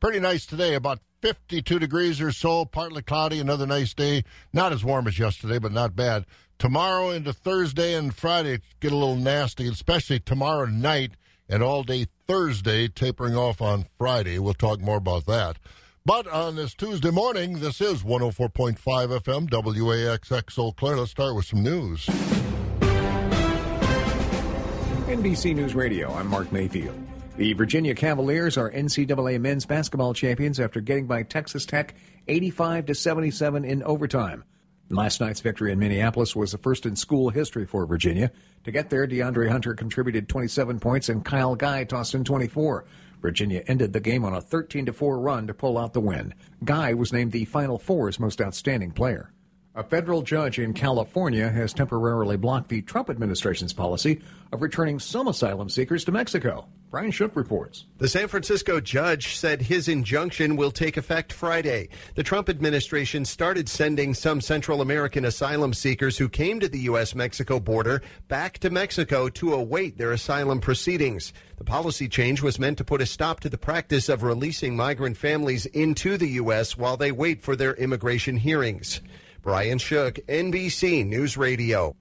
pretty nice today, about 52 degrees or so, partly cloudy, another nice day. Not as warm as yesterday, but not bad. Tomorrow into Thursday and Friday, get a little nasty, especially tomorrow night and all day Thursday, tapering off on Friday. We'll talk more about that. But on this Tuesday morning, this is 104.5 FM, WAXX Eau Claire. Let's start with some news. NBC News Radio, I'm Mark Mayfield. The Virginia Cavaliers are NCAA men's basketball champions after getting by Texas Tech 85 to 77 in overtime. Last night's victory in Minneapolis was the first in school history for Virginia. To get there, DeAndre Hunter contributed 27 points and Kyle Guy tossed in 24. Virginia ended the game on a 13 4 run to pull out the win. Guy was named the Final Four's most outstanding player. A federal judge in California has temporarily blocked the Trump administration's policy of returning some asylum seekers to Mexico. Brian Shook reports. The San Francisco judge said his injunction will take effect Friday. The Trump administration started sending some Central American asylum seekers who came to the U.S. Mexico border back to Mexico to await their asylum proceedings. The policy change was meant to put a stop to the practice of releasing migrant families into the U.S. while they wait for their immigration hearings. Brian Shook, NBC News Radio.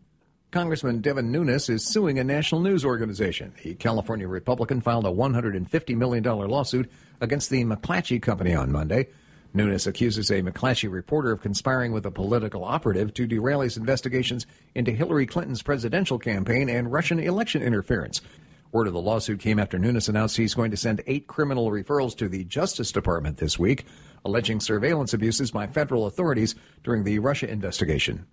Congressman Devin Nunes is suing a national news organization. The California Republican filed a $150 million lawsuit against the McClatchy Company on Monday. Nunes accuses a McClatchy reporter of conspiring with a political operative to derail his investigations into Hillary Clinton's presidential campaign and Russian election interference. Word of the lawsuit came after Nunes announced he's going to send eight criminal referrals to the Justice Department this week alleging surveillance abuses by federal authorities during the Russia investigation.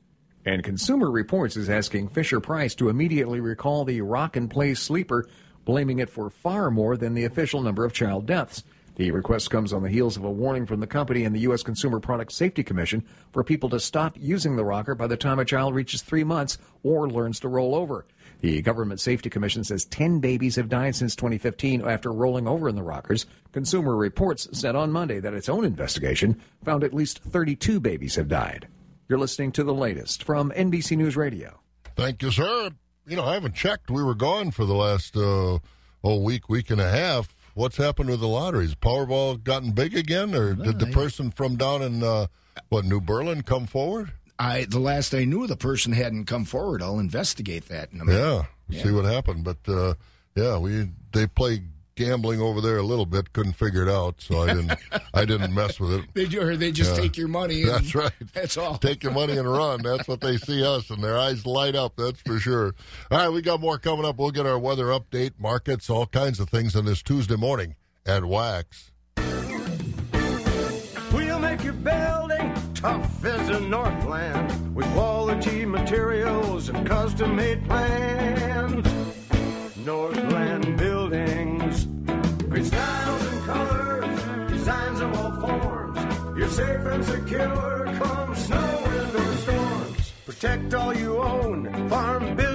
And Consumer Reports is asking Fisher Price to immediately recall the rock and play sleeper, blaming it for far more than the official number of child deaths. The request comes on the heels of a warning from the company and the U.S. Consumer Product Safety Commission for people to stop using the rocker by the time a child reaches three months or learns to roll over. The Government Safety Commission says 10 babies have died since 2015 after rolling over in the rockers. Consumer Reports said on Monday that its own investigation found at least 32 babies have died. You're listening to the latest from NBC News Radio. Thank you, sir. You know, I haven't checked. We were gone for the last uh, oh week, week and a half. What's happened with the lotteries? Powerball gotten big again, or did the person from down in uh, what New Berlin come forward? I the last I knew, the person hadn't come forward. I'll investigate that. In a minute. Yeah, yeah. see what happened. But uh, yeah, we they play gambling over there a little bit. Couldn't figure it out, so I didn't. I didn't mess with it. They do, or they just yeah. take your money. And, that's right. That's all. Take your money and run. That's what they see us, and their eyes light up. That's for sure. All right, we got more coming up. We'll get our weather update, markets, all kinds of things on this Tuesday morning at Wax. Tough as a Northland with quality materials and custom made plans. Northland Buildings, great styles and colors, designs of all forms. You're safe and secure come snow, wind, or storms. Protect all you own, farm, business,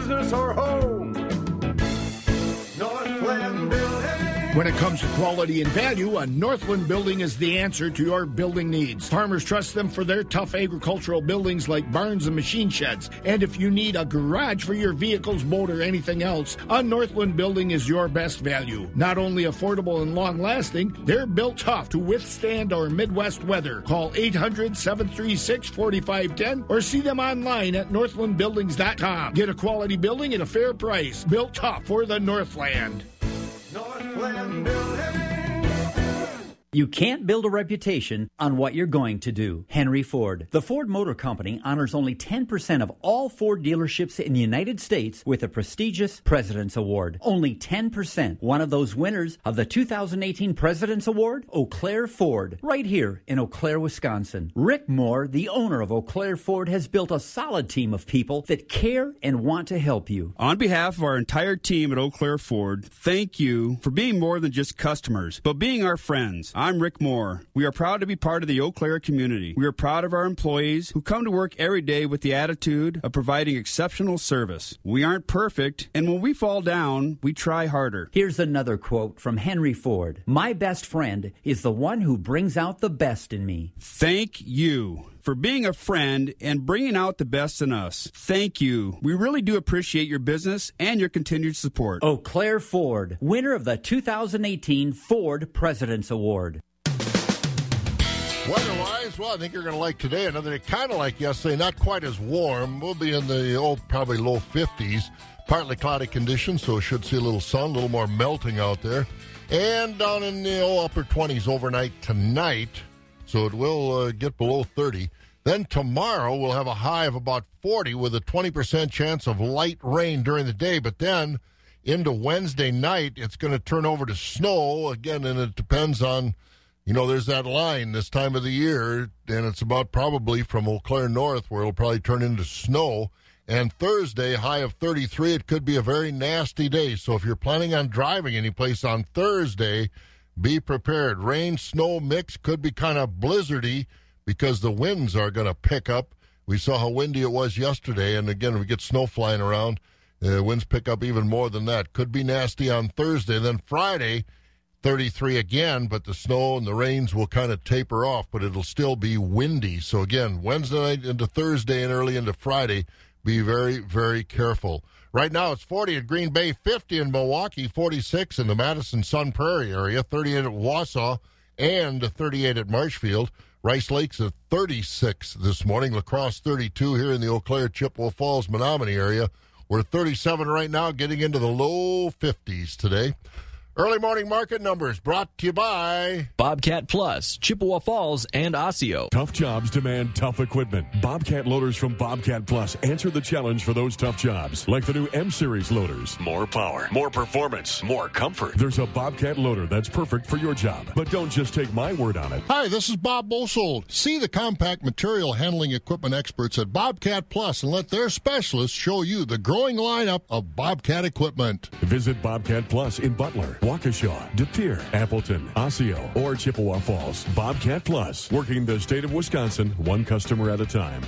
When it comes to quality and value, a Northland building is the answer to your building needs. Farmers trust them for their tough agricultural buildings like barns and machine sheds. And if you need a garage for your vehicles, boat, or anything else, a Northland building is your best value. Not only affordable and long lasting, they're built tough to withstand our Midwest weather. Call 800 736 4510 or see them online at northlandbuildings.com. Get a quality building at a fair price. Built tough for the Northland. Northland Building. You can't build a reputation on what you're going to do. Henry Ford. The Ford Motor Company honors only 10% of all Ford dealerships in the United States with a prestigious President's Award. Only 10%. One of those winners of the 2018 President's Award, Eau Claire Ford, right here in Eau Claire, Wisconsin. Rick Moore, the owner of Eau Claire Ford, has built a solid team of people that care and want to help you. On behalf of our entire team at Eau Claire Ford, thank you for being more than just customers, but being our friends. I'm Rick Moore. We are proud to be part of the Eau Claire community. We are proud of our employees who come to work every day with the attitude of providing exceptional service. We aren't perfect, and when we fall down, we try harder. Here's another quote from Henry Ford My best friend is the one who brings out the best in me. Thank you for being a friend and bringing out the best in us. Thank you. We really do appreciate your business and your continued support. Eau Claire Ford, winner of the 2018 Ford President's Award. Weather-wise, well, I think you're going to like today. Another day, kind of like yesterday, not quite as warm. We'll be in the oh, probably low 50s. Partly cloudy conditions, so should see a little sun, a little more melting out there. And down in the oh, upper 20s overnight tonight, so it will uh, get below 30. Then tomorrow we'll have a high of about 40 with a 20% chance of light rain during the day. But then into Wednesday night, it's going to turn over to snow again, and it depends on you know, there's that line this time of the year, and it's about probably from Eau Claire North where it'll probably turn into snow. And Thursday, high of 33, it could be a very nasty day. So if you're planning on driving anyplace on Thursday, be prepared. Rain, snow mix could be kind of blizzardy because the winds are going to pick up. We saw how windy it was yesterday, and again, we get snow flying around. Uh, winds pick up even more than that. Could be nasty on Thursday. Then Friday, 33 again, but the snow and the rains will kind of taper off, but it'll still be windy. So again, Wednesday night into Thursday and early into Friday, be very, very careful. Right now it's 40 at Green Bay, 50 in Milwaukee, 46 in the Madison Sun Prairie area, 38 at Wausau, and 38 at Marshfield. Rice Lakes at 36 this morning. La Crosse 32 here in the Eau Claire, Chippewa Falls, Menomonie area. We're 37 right now, getting into the low 50s today. Early morning market numbers brought to you by Bobcat Plus, Chippewa Falls, and Osseo. Tough jobs demand tough equipment. Bobcat loaders from Bobcat Plus answer the challenge for those tough jobs, like the new M Series loaders. More power, more performance, more comfort. There's a Bobcat loader that's perfect for your job. But don't just take my word on it. Hi, this is Bob Bosold. See the compact material handling equipment experts at Bobcat Plus and let their specialists show you the growing lineup of Bobcat equipment. Visit Bobcat Plus in Butler. Waukesha, De Pere, Appleton, Osseo, or Chippewa Falls. Bobcat Plus, working the state of Wisconsin one customer at a time.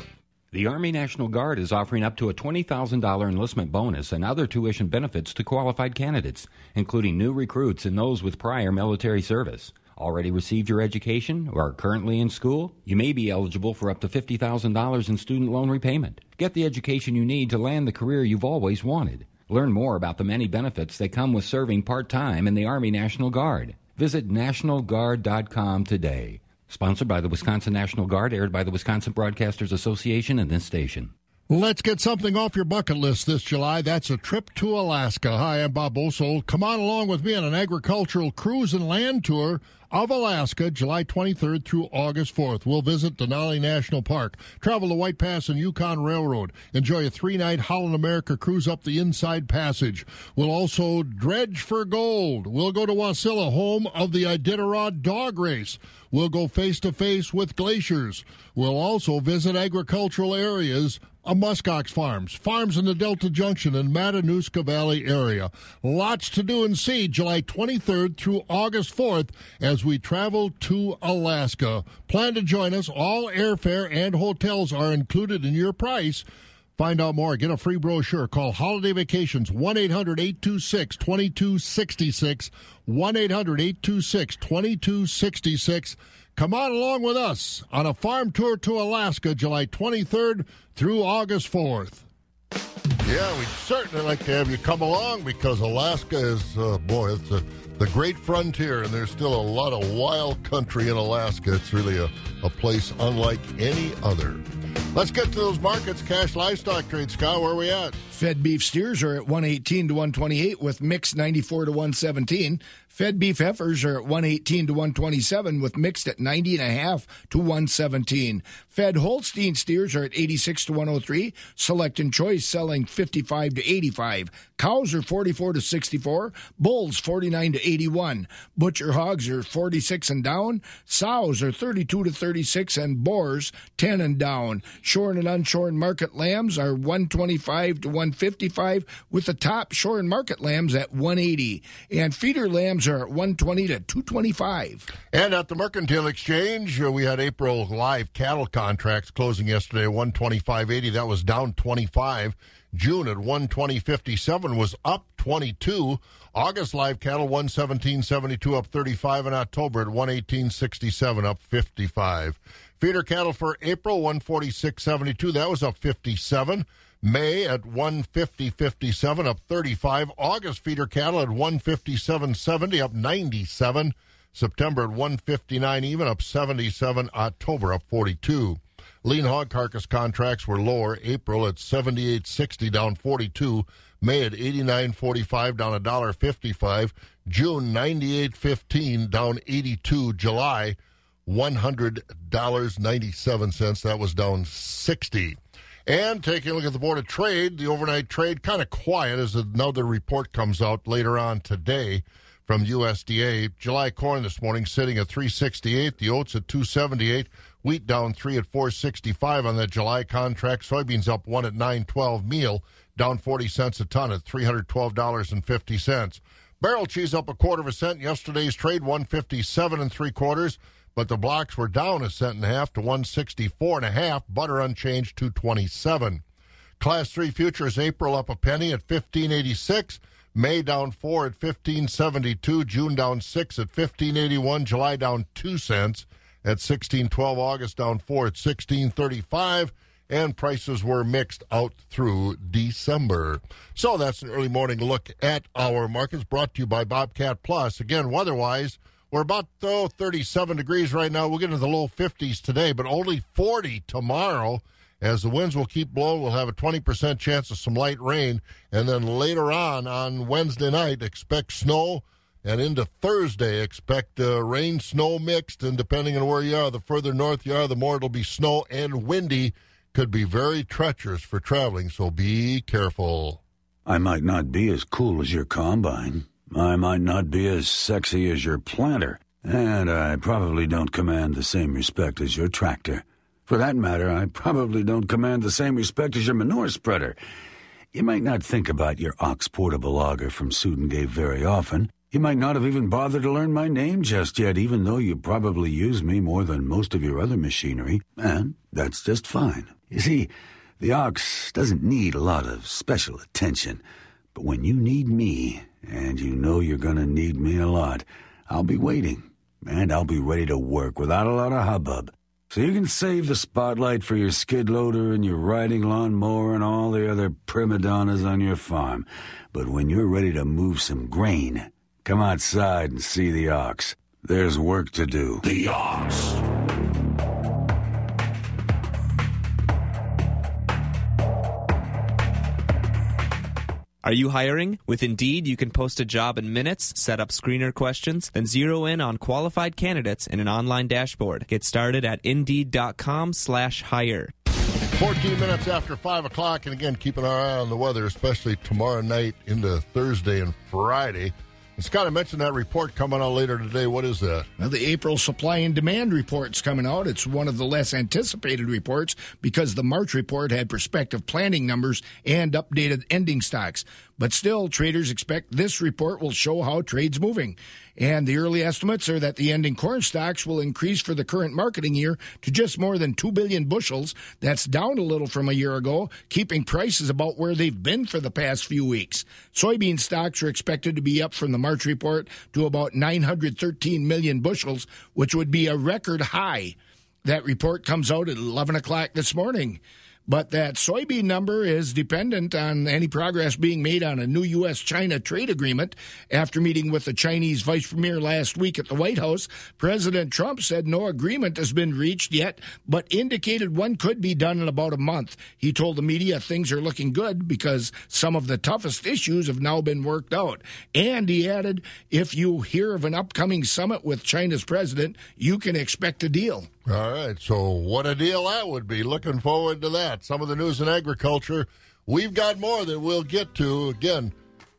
The Army National Guard is offering up to a $20,000 enlistment bonus and other tuition benefits to qualified candidates, including new recruits and those with prior military service. Already received your education or are currently in school? You may be eligible for up to $50,000 in student loan repayment. Get the education you need to land the career you've always wanted. Learn more about the many benefits that come with serving part time in the Army National Guard. Visit NationalGuard.com today. Sponsored by the Wisconsin National Guard, aired by the Wisconsin Broadcasters Association and this station. Let's get something off your bucket list this July. That's a trip to Alaska. Hi, I'm Bob Bosold. Come on along with me on an agricultural cruise and land tour of Alaska, July 23rd through August 4th. We'll visit Denali National Park, travel the White Pass and Yukon Railroad, enjoy a three night Holland America cruise up the Inside Passage. We'll also dredge for gold. We'll go to Wasilla, home of the Iditarod Dog Race. We'll go face to face with glaciers. We'll also visit agricultural areas a muskox farms, farms in the Delta Junction and Matanuska Valley area. Lots to do and see July 23rd through August 4th as we travel to Alaska. Plan to join us. All airfare and hotels are included in your price. Find out more. Get a free brochure. Call Holiday Vacations 1 800 826 2266. 1 800 826 2266. Come on along with us on a farm tour to Alaska July 23rd through August 4th. Yeah, we'd certainly like to have you come along because Alaska is, uh, boy, it's a, the great frontier, and there's still a lot of wild country in Alaska. It's really a, a place unlike any other. Let's get to those markets. Cash livestock trade, Scott. Where are we at? Fed beef steers are at 118 to 128 with mix 94 to 117. Fed beef heifers are at 118 to 127 with mixed at 90 and a half to 117. Fed Holstein steers are at 86 to 103. Select and choice selling 55 to 85. Cows are 44 to 64. Bulls 49 to 81. Butcher hogs are 46 and down. Sows are 32 to 36 and boars 10 and down. Shorn and unshorn market lambs are 125 to 155 with the top shorn market lambs at 180. And feeder lambs are at 120 to 225. And at the Mercantile Exchange, uh, we had April live cattle contracts closing yesterday at 125.80. That was down 25. June at 120.57 was up 22. August live cattle 117.72 up 35 and October at 118.67 up 55. Feeder cattle for April 146.72 that was up 57. May at 150.57 up 35. August feeder cattle at 157.70 up 97. September at 159 even, up 77. October up 42. Lean hog carcass contracts were lower. April at 78.60, down 42. May at 89.45, down $1.55. June 98.15, down 82. July $100.97. That was down 60. And taking a look at the Board of Trade, the overnight trade kind of quiet as another report comes out later on today from USDA. July corn this morning sitting at 368, the oats at 278, wheat down 3 at 465 on that July contract, soybeans up 1 at 912, meal down 40 cents a ton at $312.50. Barrel cheese up a quarter of a cent. Yesterday's trade 157 and three quarters but the blocks were down a cent and a half to 164 and a half. Butter unchanged 227. Class 3 futures April up a penny at 1586. May down 4 at 1572. June down 6 at 1581. July down 2 cents at 1612. August down 4 at 1635. And prices were mixed out through December. So that's an early morning look at our markets brought to you by Bobcat Plus. Again, weather wise, we're about oh, 37 degrees right now. We'll get into the low 50s today, but only 40 tomorrow. As the winds will keep blowing, we'll have a 20% chance of some light rain. And then later on, on Wednesday night, expect snow. And into Thursday, expect uh, rain, snow mixed. And depending on where you are, the further north you are, the more it'll be snow and windy. Could be very treacherous for traveling, so be careful. I might not be as cool as your combine. I might not be as sexy as your planter, and I probably don't command the same respect as your tractor. For that matter, I probably don't command the same respect as your manure spreader. You might not think about your ox portable auger from Sudengabe very often. You might not have even bothered to learn my name just yet, even though you probably use me more than most of your other machinery, and that's just fine. You see, the ox doesn't need a lot of special attention, but when you need me, and you know you're going to need me a lot. I'll be waiting, and I'll be ready to work without a lot of hubbub. So you can save the spotlight for your skid loader and your riding lawnmower and all the other prima donnas on your farm. But when you're ready to move some grain, come outside and see the ox. There's work to do. The ox. Are you hiring? With Indeed, you can post a job in minutes, set up screener questions, then zero in on qualified candidates in an online dashboard. Get started at Indeed.com slash hire. 14 minutes after 5 o'clock, and again, keeping our eye on the weather, especially tomorrow night into Thursday and Friday. Scott, I mentioned that report coming out later today. What is that? The April supply and demand report's coming out. It's one of the less anticipated reports because the March report had prospective planting numbers and updated ending stocks. But still, traders expect this report will show how trade's moving. And the early estimates are that the ending corn stocks will increase for the current marketing year to just more than 2 billion bushels. That's down a little from a year ago, keeping prices about where they've been for the past few weeks. Soybean stocks are expected to be up from the March report to about 913 million bushels, which would be a record high. That report comes out at 11 o'clock this morning. But that soybean number is dependent on any progress being made on a new U.S. China trade agreement. After meeting with the Chinese vice premier last week at the White House, President Trump said no agreement has been reached yet, but indicated one could be done in about a month. He told the media things are looking good because some of the toughest issues have now been worked out. And he added, if you hear of an upcoming summit with China's president, you can expect a deal. All right. So, what a deal that would be. Looking forward to that. Some of the news in agriculture. We've got more that we'll get to. Again,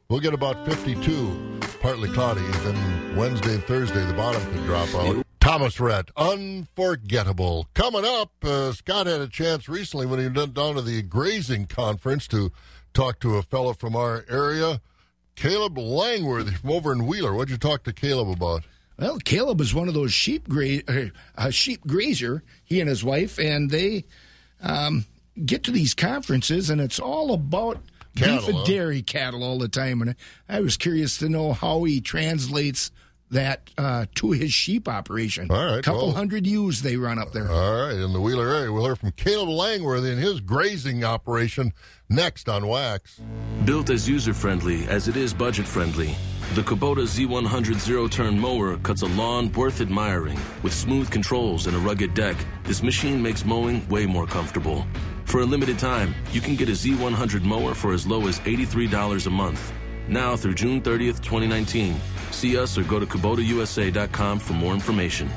we'll get about 52, partly cloudy. Then Wednesday and Thursday, the bottom could drop out. Thomas Rhett, unforgettable. Coming up, uh, Scott had a chance recently when he went down to the grazing conference to talk to a fellow from our area, Caleb Langworthy from over in Wheeler. What'd you talk to Caleb about? Well, Caleb is one of those sheep gra- uh, a sheep grazer. He and his wife, and they um, get to these conferences, and it's all about Cattle, beef and huh? dairy cattle all the time. And I was curious to know how he translates that uh, to his sheep operation. All right, a couple well- hundred ewes they run up there. All right, in the Wheeler area, we'll hear from Caleb Langworthy and his grazing operation next on Wax. Built as user friendly as it is budget friendly, The Kubota Z100 zero turn mower cuts a lawn worth admiring. With smooth controls and a rugged deck, this machine makes mowing way more comfortable. For a limited time, you can get a Z100 mower for as low as $83 a month. Now through June 30th, 2019. See us or go to KubotaUSA.com for more information.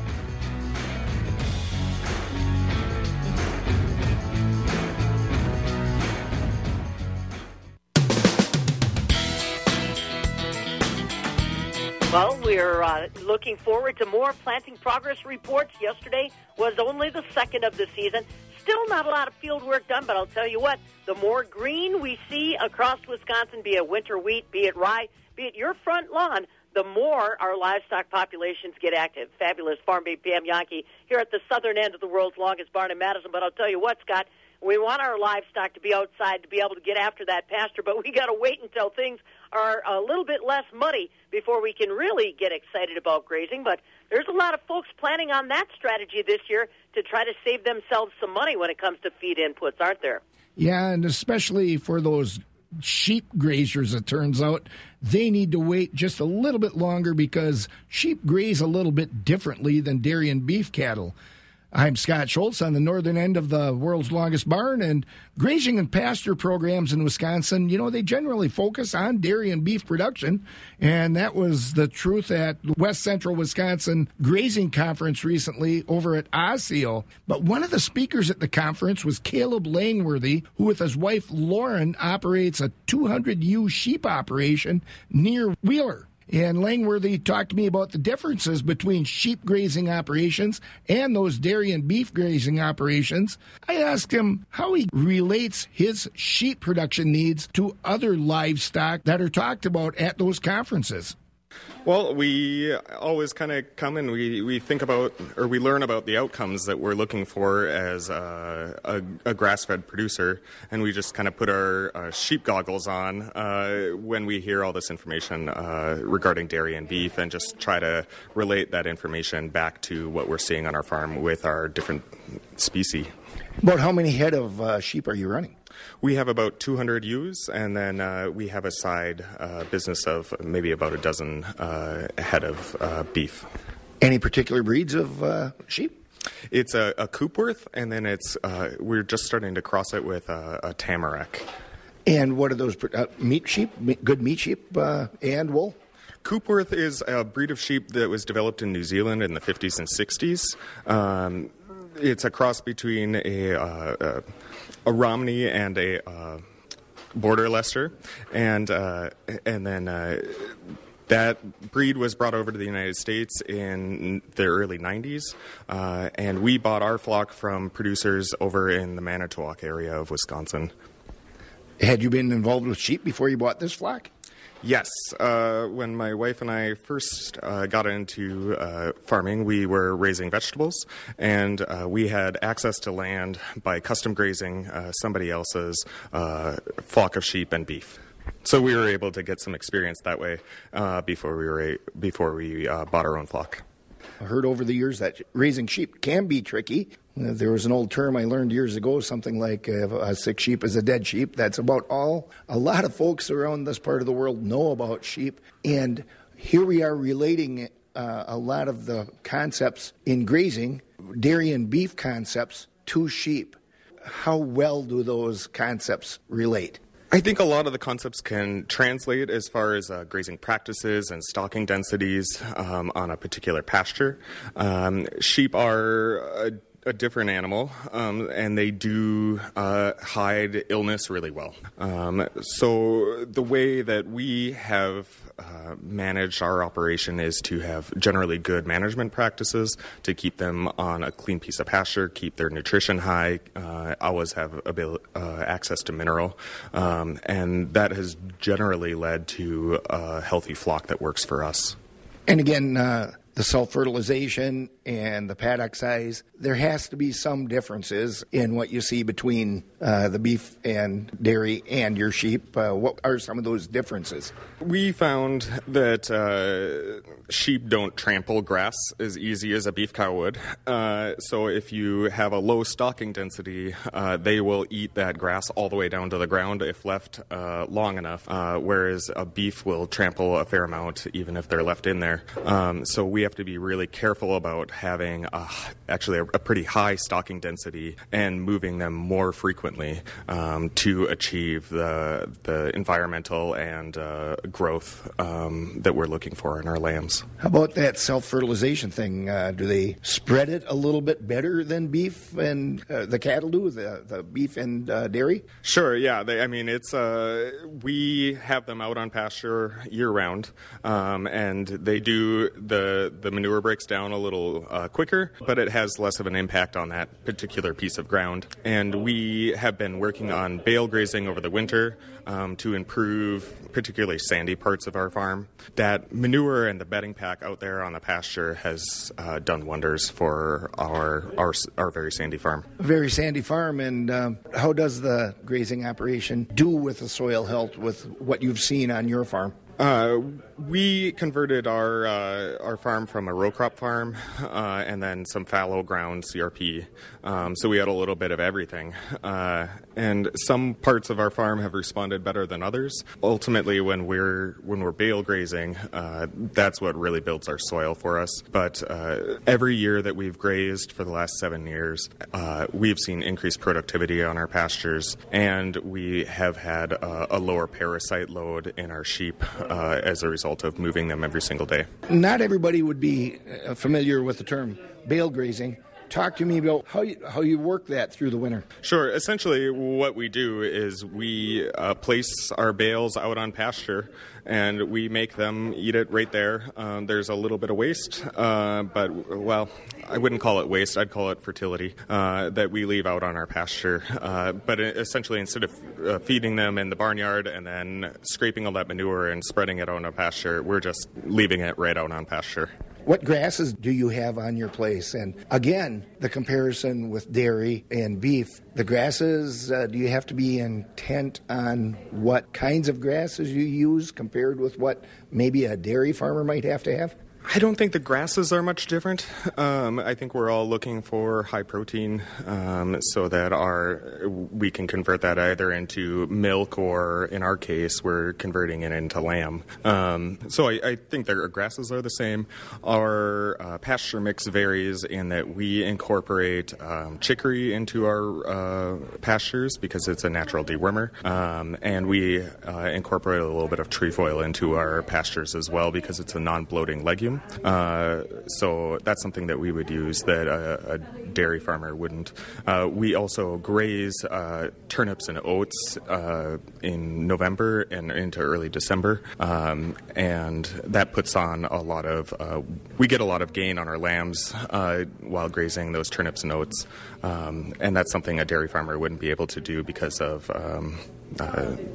Well, we're uh, looking forward to more planting progress reports. Yesterday was only the second of the season. Still not a lot of field work done, but I'll tell you what, the more green we see across Wisconsin, be it winter wheat, be it rye, be it your front lawn, the more our livestock populations get active. Fabulous farm babe Pam Jahnke here at the southern end of the world's longest barn in Madison. But I'll tell you what, Scott, we want our livestock to be outside to be able to get after that pasture, but we got to wait until things are a little bit less muddy before we can really get excited about grazing. But there's a lot of folks planning on that strategy this year to try to save themselves some money when it comes to feed inputs, aren't there? Yeah, and especially for those sheep grazers, it turns out they need to wait just a little bit longer because sheep graze a little bit differently than dairy and beef cattle. I'm Scott Schultz on the northern end of the world's longest barn, and grazing and pasture programs in Wisconsin, you know, they generally focus on dairy and beef production, and that was the truth at West Central Wisconsin Grazing Conference recently over at Osseo. But one of the speakers at the conference was Caleb Langworthy, who with his wife Lauren operates a 200 ewe sheep operation near Wheeler. And Langworthy talked to me about the differences between sheep grazing operations and those dairy and beef grazing operations. I asked him how he relates his sheep production needs to other livestock that are talked about at those conferences. Well, we always kind of come and we, we think about or we learn about the outcomes that we're looking for as a, a, a grass fed producer, and we just kind of put our uh, sheep goggles on uh, when we hear all this information uh, regarding dairy and beef and just try to relate that information back to what we're seeing on our farm with our different species. About how many head of uh, sheep are you running? We have about 200 ewes, and then uh, we have a side uh, business of maybe about a dozen uh, head of uh, beef. Any particular breeds of uh, sheep? It's a, a Coopworth, and then it's uh, we're just starting to cross it with a, a Tamarack. And what are those meat sheep? Good meat sheep and wool? Coopworth is a breed of sheep that was developed in New Zealand in the 50s and 60s. Um, it's a cross between a, uh, a, a Romney and a uh, Border Leicester, and uh, and then. Uh, that breed was brought over to the United States in the early 90s, uh, and we bought our flock from producers over in the Manitowoc area of Wisconsin. Had you been involved with sheep before you bought this flock? Yes. Uh, when my wife and I first uh, got into uh, farming, we were raising vegetables, and uh, we had access to land by custom grazing uh, somebody else's uh, flock of sheep and beef. So we were able to get some experience that way before we were a- before we bought our own flock. Heard over the years that raising sheep can be tricky. There was an old term I learned years ago, something like uh, a sick sheep is a dead sheep. That's about all a lot of folks around this part of the world know about sheep. And here we are relating uh, a lot of the concepts in grazing, dairy and beef concepts, to sheep. How well do those concepts relate? I think a lot of the concepts can translate as far as uh, grazing practices and stocking densities um, on a particular pasture. Um, sheep are a, a different animal, um, and they do uh, hide illness really well. Um, so the way that we have uh, managed our operation is to have generally good management practices to keep them on a clean piece of pasture, keep their nutrition high, uh, always have abil- uh, access to mineral, um, and that has generally led to a healthy flock that works for us. And again, uh, the self fertilization and the paddock size, there has to be some differences in what you see between uh, the beef and dairy and your sheep. Uh, what are some of those differences? We found that uh, sheep don't trample grass as easy as a beef cow would. Uh, so if you have a low stocking density, uh, they will eat that grass all the way down to the ground if left uh, long enough, whereas a beef will trample a fair amount even if they're left in there. Um, so we have to be really careful about having a, actually a, a, pretty high stocking density and moving them more frequently um, to achieve the, the environmental and uh, growth um, that we're looking for in our lambs. How about that self fertilization thing? Uh, do they spread it a little bit better than beef and uh, the cattle do, the, the beef and uh, dairy? Sure, yeah. They, I mean, it's uh, we have them out on pasture year round, um, and they do the the manure breaks down a little uh, quicker, but it has less of an impact on that particular piece of ground. And we have been working on bale grazing over the winter um, to improve particularly sandy parts of our farm. That manure and the bedding pack out there on the pasture has uh, done wonders for our, our our very sandy farm. Very sandy farm, and um, how does the grazing operation do with the soil health with what you've seen on your farm? Uh, we converted our uh, our farm from a row crop farm uh, and then some fallow ground CRP. Um, so we had a little bit of everything. Uh, and some parts of our farm have responded better than others. Ultimately, when we're when we're bale grazing, uh, that's what really builds our soil for us. But uh, every year that we've grazed for the last seven years, we've seen increased productivity on our pastures, and we have had a lower parasite load in our sheep as a result result of moving them every single day. Not everybody would be uh, familiar with the term bale grazing. Talk to me about how you, how you work that through the winter. Sure. Essentially, what we do is we uh, place our bales out on pasture and we make them eat it right there. Um, there's a little bit of waste, uh, but well, I wouldn't call it waste. I'd call it fertility uh, that we leave out on our pasture. Uh, but essentially, instead of uh, feeding them in the barnyard and then scraping all that manure and spreading it on a pasture, we're just leaving it right out on pasture. What grasses do you have on your place? And again, the comparison with dairy and beef. The grasses, uh, do you have to be intent on what kinds of grasses you use compared with what maybe a dairy farmer might have to have? I don't think the grasses are much different. Um, I think we're all looking for high protein um, so that our we can convert that either into milk or, in our case, we're converting it into lamb. Um, so I, I, think their grasses are the same. Our uh, pasture mix varies in that we incorporate um, chicory into our uh, pastures because it's a natural dewormer, um, and we uh, incorporate a little bit of trefoil into our pastures as well because it's a non-bloating legume. Uh, so that's something that we would use that a, a dairy farmer wouldn't. Uh, we also graze uh, turnips and oats uh, in November and into early December, um, and that puts on a lot of. Uh, we get a lot of gain on our lambs uh, while grazing those turnips and oats, um, and that's something a dairy farmer wouldn't be able to do because of um,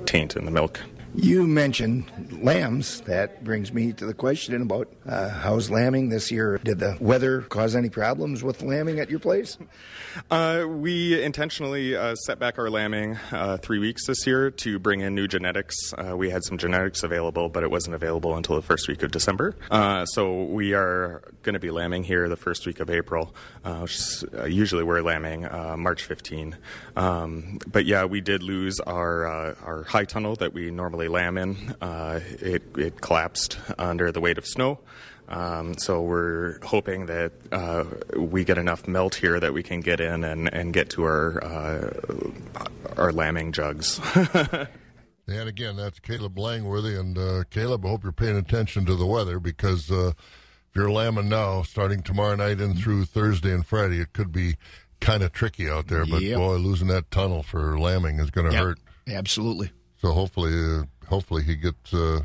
taint in the milk. You mentioned lambs. That brings me to the question about uh, how's lambing this year? Did the weather cause any problems with lambing at your place? Uh, we intentionally uh, set back our lambing uh, three weeks this year to bring in new genetics. Uh, we had some genetics available, but it wasn't available until the first week of December. Uh, so we are going to be lambing here the first week of April. Is, usually we're lambing March 15. Um, but yeah, we did lose our our high tunnel that we normally lamb in. Uh, it, it collapsed under the weight of snow. Um, so we're hoping that uh, we get enough melt here that we can get in and, and get to our uh, our lambing jugs. and again, that's Caleb Langworthy. And uh, Caleb, I hope you're paying attention to the weather because uh, if you're lambing now, starting tomorrow night and through Thursday and Friday, it could be kind of tricky out there. But yep. boy, losing that tunnel for lambing is going to yep. hurt. Absolutely. So hopefully, uh, hopefully he gets uh,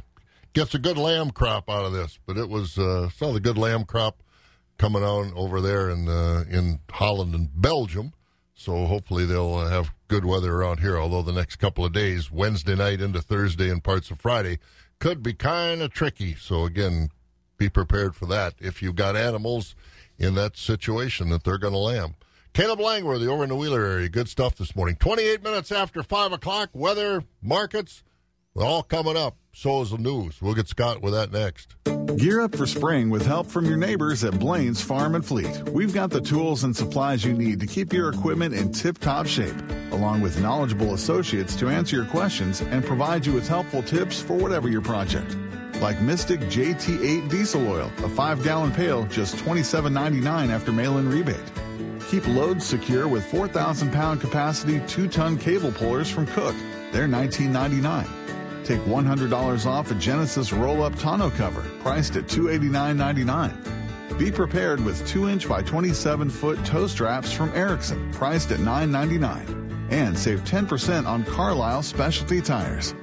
gets a good lamb crop out of this. But it was uh, saw the good lamb crop coming on over there in uh, in Holland and Belgium. So hopefully they'll uh, have good weather around here. Although the next couple of days, Wednesday night into Thursday and parts of Friday, could be kind of tricky. So again, be prepared for that. If you've got animals in that situation that they're going to lamb. Caleb Langworthy over in the Wheeler area. Good stuff this morning. 28 minutes after 5 o'clock. Weather, markets, all coming up. So is the news. We'll get Scott with that next. Gear up for spring with help from your neighbors at Blain's Farm and Fleet. We've got the tools and supplies you need to keep your equipment in tip top shape, along with knowledgeable associates to answer your questions and provide you with helpful tips for whatever your project. Like Mystik JT8 diesel oil, a 5 gallon pail, just $27.99 after mail in rebate. Keep loads secure with 4,000 pound capacity 2 ton cable pullers from Cook. They're $19.99. Take $100 off a Genesis roll up tonneau cover, priced at $289.99. Be prepared with 2 inch by 27 foot tow straps from Erickson, priced at $9.99. And save 10% on Carlisle specialty tires.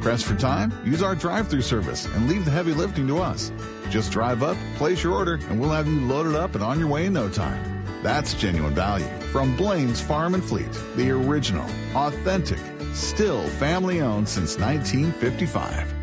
Press for time? Use our drive through service and leave the heavy lifting to us. Just drive up, place your order, and we'll have you loaded up and on your way in no time. That's genuine value from Blain's Farm and Fleet, the original, authentic, still family owned since 1955.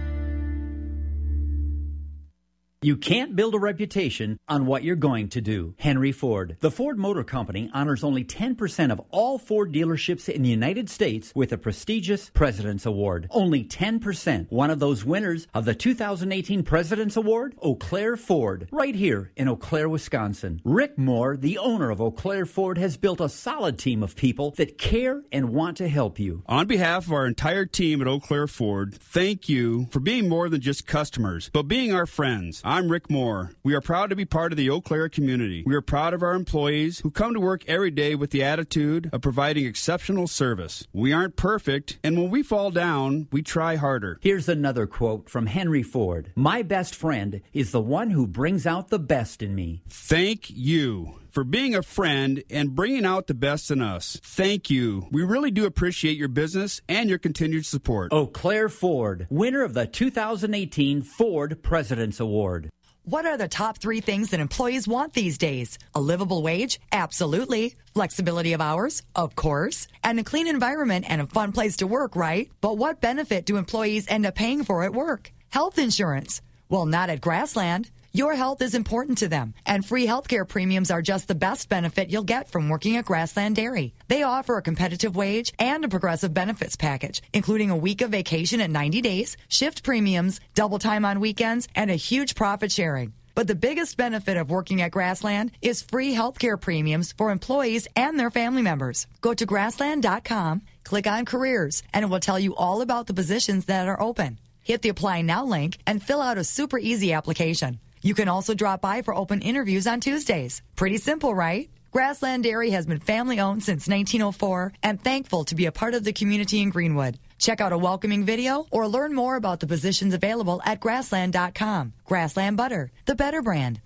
You can't build a reputation on what you're going to do. Henry Ford. The Ford Motor Company honors only 10% of all Ford dealerships in the United States with a prestigious President's Award. Only 10%. One of those winners of the 2018 President's Award? Eau Claire Ford, right here in Eau Claire, Wisconsin. Rick Moore, the owner of Eau Claire Ford, has built a solid team of people that care and want to help you. On behalf of our entire team at Eau Claire Ford, thank you for being more than just customers, but being our friends. I'm Rick Moore. We are proud to be part of the Eau Claire community. We are proud of our employees who come to work every day with the attitude of providing exceptional service. We aren't perfect, and when we fall down, we try harder. Here's another quote from Henry Ford My best friend is the one who brings out the best in me. Thank you for being a friend and bringing out the best in us. Thank you. We really do appreciate your business and your continued support. Eau Claire Ford, winner of the 2018 Ford President's Award. What are the top three things that employees want these days? A livable wage? Absolutely. Flexibility of hours? Of course. And a clean environment and a fun place to work, right? But what benefit do employees end up paying for at work? Health insurance. Well, not at Grassland. Your health is important to them, and free healthcare premiums are just the best benefit you'll get from working at Grassland Dairy. They offer a competitive wage and a progressive benefits package, including a week of vacation at 90 days, shift premiums, double time on weekends, and a huge profit sharing. But the biggest benefit of working at Grassland is free healthcare premiums for employees and their family members. Go to grassland.com, click on careers, and it will tell you all about the positions that are open. Hit the apply now link and fill out a super easy application. You can also drop by for open interviews on Tuesdays. Pretty simple, right? Grassland Dairy has been family owned since 1904 and thankful to be a part of the community in Greenwood. Check out a welcoming video or learn more about the positions available at grassland.com. Grassland Butter, the better brand.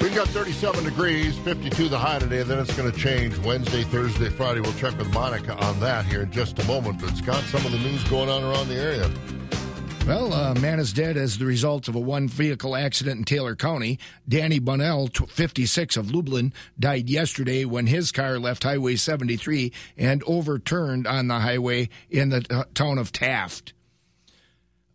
We've got 37 degrees, 52 the high today. Then it's going to change Wednesday, Thursday, Friday. We'll check with Monica on that here in just a moment. But Scott, some of the news going on around the area. Well, a man is dead as the result of a one vehicle accident in Taylor County. Danny Bunnell, 56 of Lublin, died yesterday when his car left Highway 73 and overturned on the highway in the t- town of Taft.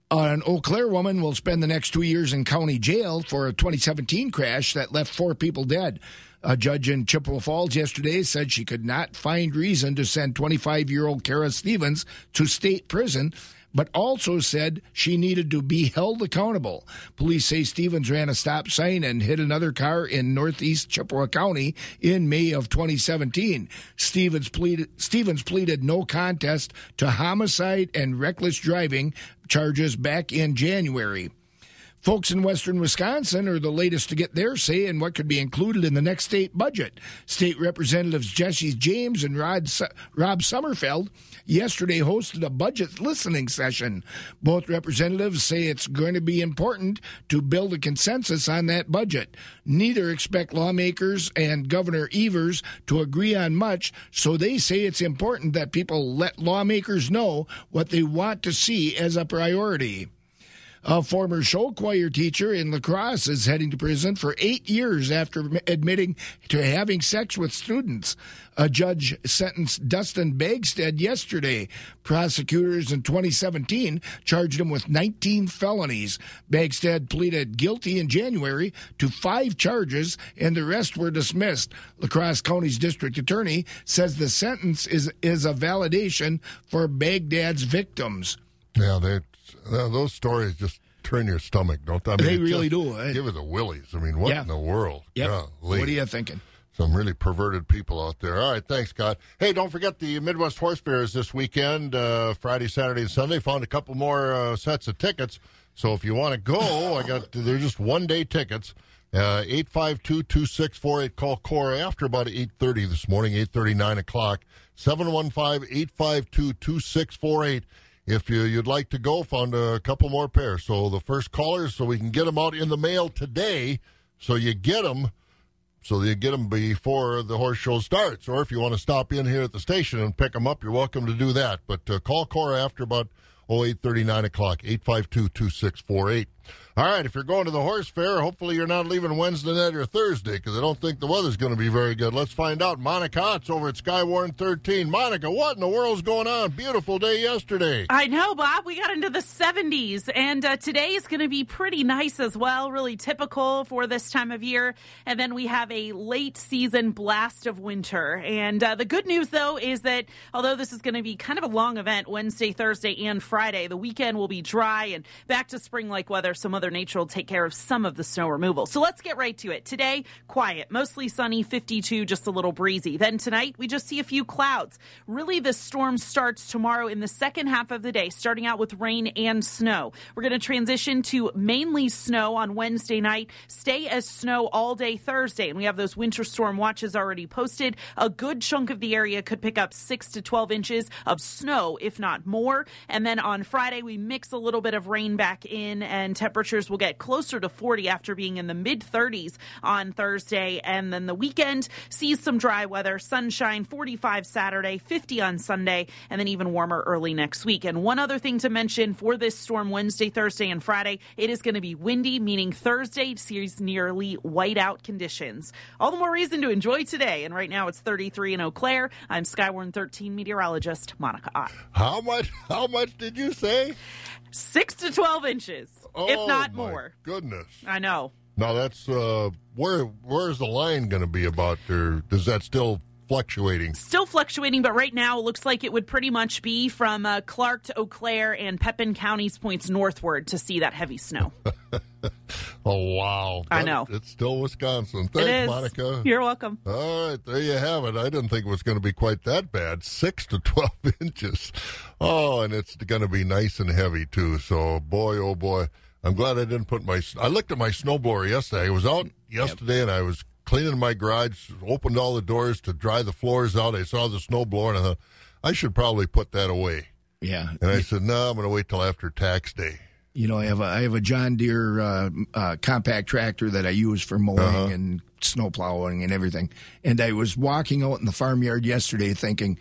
An Eau Claire woman will spend the next two years in county jail for a 2017 crash that left four people dead. A judge in Chippewa Falls yesterday said she could not find reason to send 25 year old Kara Stevens to state prison but also said she needed to be held accountable. Police say Stevens ran a stop sign and hit another car in northeast Chippewa County in May of 2017. Stevens pleaded, Stevens pleaded no contest to homicide and reckless driving charges back in January. Folks in western Wisconsin are the latest to get their say in what could be included in the next state budget. State Representatives Jesse James and Rod, Rob Summerfield yesterday hosted a budget listening session. Both representatives say it's going to be important to build a consensus on that budget. Neither expect lawmakers and Governor Evers to agree on much, so they say it's important that people let lawmakers know what they want to see as a priority. A former show choir teacher in La Crosse is heading to prison for eight years after admitting to having sex with students. A judge sentenced Dustin Bagstead yesterday. Prosecutors in 2017 charged him with 19 felonies. Bagstead pleaded guilty in January to five charges, and the rest were dismissed. La Crosse County's district attorney says the sentence is, is a validation for Bagstead's victims. Yeah, they, uh, those stories just turn your stomach, don't they? I mean, They really do. eh? Give it the willies. I mean, what Yeah. in the world? Golly. What are you thinking? Some really perverted people out there. All right, thanks, Scott. Hey, don't forget the Midwest Horse Fair is this weekend, uh, Friday, Saturday, and Sunday. Found a couple more uh, sets of tickets. So if you want to go, I got they're just one day tickets. Uh, Eight five two two six four eight. Call Cora after about eight thirty this morning. Eight thirty nine o'clock. Seven one five eight five two two six four eight. If you, you'd like to go, found a couple more pairs. So the first callers, so we can get them out in the mail today. So you get them so you get them before the horse show starts. Or if you want to stop in here at the station and pick them up, you're welcome to do that. But uh, call Cora after about oh eight thirty nine o'clock, 852-2648. All right, if you're going to the horse fair, hopefully you're not leaving Wednesday night or Thursday because I don't think the weather's going to be very good. Let's find out. Monica Otts over at Skywarn 13. Monica, what in the world's going on? Beautiful day yesterday. I know, Bob. We got into the 70s, and uh, today is going to be pretty nice as well, really typical for this time of year. And then we have a late season blast of winter. And uh, the good news, though, is that although this is going to be kind of a long event, Wednesday, Thursday, and Friday, the weekend will be dry and back to spring like weather, so Mother Nature will take care of some of the snow removal. So let's get right to it. Today, quiet, mostly sunny, 52, just a little breezy. Then tonight, we just see a few clouds. Really, the storm starts tomorrow in the second half of the day, starting out with rain and snow. We're going to transition to mainly snow on Wednesday night, stay as snow all day Thursday. And we have those winter storm watches already posted. A good chunk of the area could pick up 6 to 12 inches of snow, if not more. And then on Friday, we mix a little bit of rain back in, and temperatures will get closer to 40 after being in the mid 30s on Thursday. And then the weekend sees some dry weather, sunshine, 45 Saturday, 50 on Sunday, and then even warmer early next week. And one other thing to mention for this storm Wednesday, Thursday, and Friday, it is going to be windy, meaning Thursday sees nearly whiteout conditions. All the more reason to enjoy today. And right now it's 33 in Eau Claire. I'm Skywarn 13 meteorologist Monica Ott. How much? How much did you say? Six to 12 inches, if Oh, not more. Goodness. I know. Now that's uh, where where's the line going to be about? Or does that still fluctuating? Still fluctuating, but right now it looks like it would pretty much be from uh, Clark to Eau Claire and Pepin counties points northward to see that heavy snow. Oh wow! I That- know. it's still Wisconsin. It Thanks, is. Monica. You're welcome. All right, there you have it. I didn't think it was going to be quite that bad. Six to twelve inches. Oh, and it's going to be nice and heavy too. So, boy, oh boy, I'm glad I didn't put my. I looked at my snowblower yesterday. I was out yesterday and I was cleaning my garage. Opened all the doors to dry the floors out. I saw the snowblower and I thought I should probably put that away. Yeah. And I said, no, I'm going to wait till after tax day. You know, I have a I have a John Deere uh, uh, compact tractor that I use for mowing Uh-huh. and snow plowing and everything. And I was walking out in the farmyard yesterday, thinking,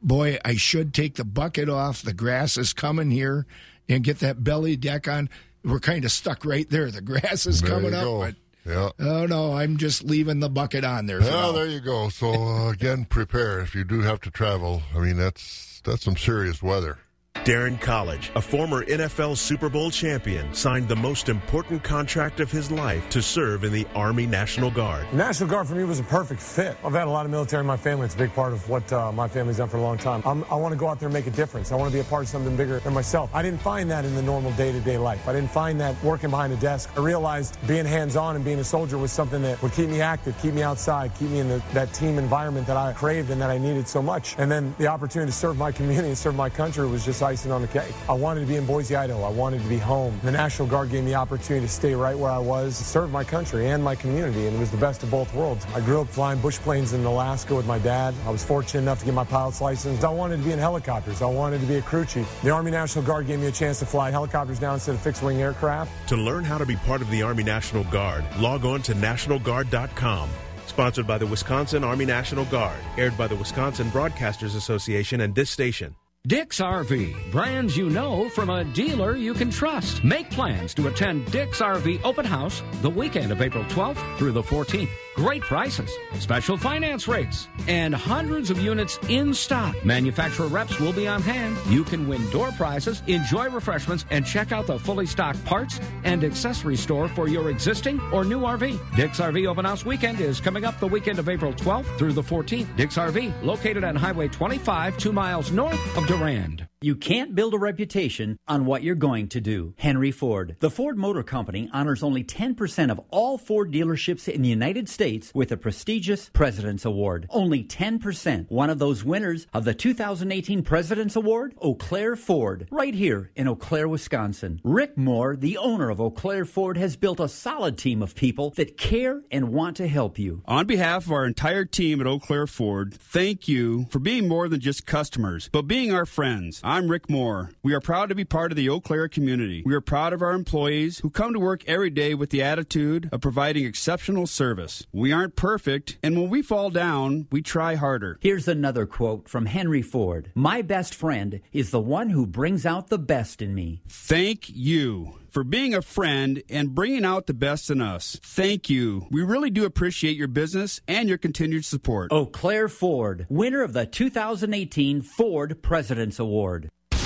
"Boy, I should take the bucket off. The grass is coming here, and get that belly deck on." We're kind of stuck right there. The grass is There coming up, go. but Yeah. oh no, I'm just leaving the bucket on there. Well, there you go. So uh, again, prepare if you do have to travel. I mean, that's that's some serious weather. Darren College, a former NFL Super Bowl champion, signed the most important contract of his life to serve in the Army National Guard. National Guard for me was a perfect fit. I've had a lot of military in my family. It's a big part of what uh, my family's done for a long time. I'm, I want to go out there and make a difference. I want to be a part of something bigger than myself. I didn't find that in the normal day-to-day life. I didn't find that working behind a desk. I realized being hands-on and being a soldier was something that would keep me active, keep me outside, keep me in the, that team environment that I craved and that I needed so much. And then the opportunity to serve my community and serve my country was just icing on the cake. I wanted to be in Boise, Idaho. I wanted to be home. The National Guard gave me the opportunity to stay right where I was, serve my country and my community, and it was the best of both worlds. I grew up flying bush planes in Alaska with my dad. I was fortunate enough to get my pilot's license. I wanted to be in helicopters. I wanted to be a crew chief. The Army National Guard gave me a chance to fly helicopters now instead of fixed-wing aircraft. To learn how to be part of the Army National Guard, log on to nationalguard.com. Sponsored by the Wisconsin Army National Guard, aired by the Wisconsin Broadcasters Association and this station. Dick's RV, brands you know from a dealer you can trust. Make plans to attend Dick's RV Open House the weekend of April 12th through the 14th. Great prices, special finance rates, and hundreds of units in stock. Manufacturer reps will be on hand. You can win door prizes, enjoy refreshments, and check out the fully stocked parts and accessory store for your existing or new RV. Dick's RV Open House Weekend is coming up the weekend of April 12th through the 14th. Dick's RV, located on Highway 25, two miles north of Durand. You can't build a reputation on what you're going to do. Henry Ford. The Ford Motor Company honors only 10% of all Ford dealerships in the United States with a prestigious President's Award. Only 10%. One of those winners of the 2018 President's Award? Eau Claire Ford, right here in Eau Claire, Wisconsin. Rick Moore, the owner of Eau Claire Ford, has built a solid team of people that care and want to help you. On behalf of our entire team at Eau Claire Ford, thank you for being more than just customers, but being our friends. I'm Rick Moore. We are proud to be part of the Eau Claire community. We are proud of our employees who come to work every day with the attitude of providing exceptional service. We aren't perfect, and when we fall down, we try harder. Here's another quote from Henry Ford My best friend is the one who brings out the best in me. Thank you for being a friend and bringing out the best in us. Thank you. We really do appreciate your business and your continued support. Eau Claire Ford, winner of the 2018 Ford President's Award. We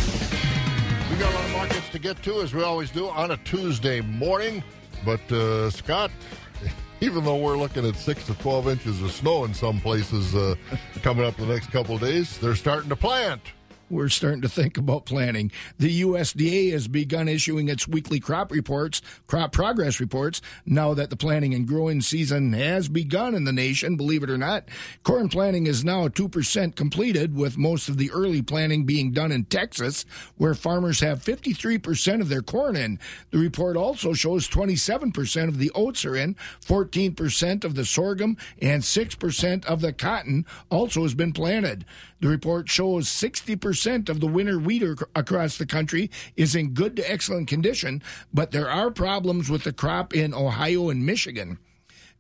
got a lot of markets to get to, as we always do, on a Tuesday morning. But, uh, Scott, even though we're looking at 6 to 12 inches of snow in some places uh, coming up the next couple of days, they're starting to plant we're starting to think about planning. The USDA has begun issuing its weekly crop reports, crop progress reports, now that the planting and growing season has begun in the nation, believe it or not. Corn planting is now 2% completed, with most of the early planting being done in Texas, where farmers have 53% of their corn in. The report also shows 27% of the oats are in, 14% of the sorghum, and 6% of the cotton also has been planted. The report shows 60% of the winter wheat across the country is in good to excellent condition, but there are problems with the crop in Ohio and Michigan.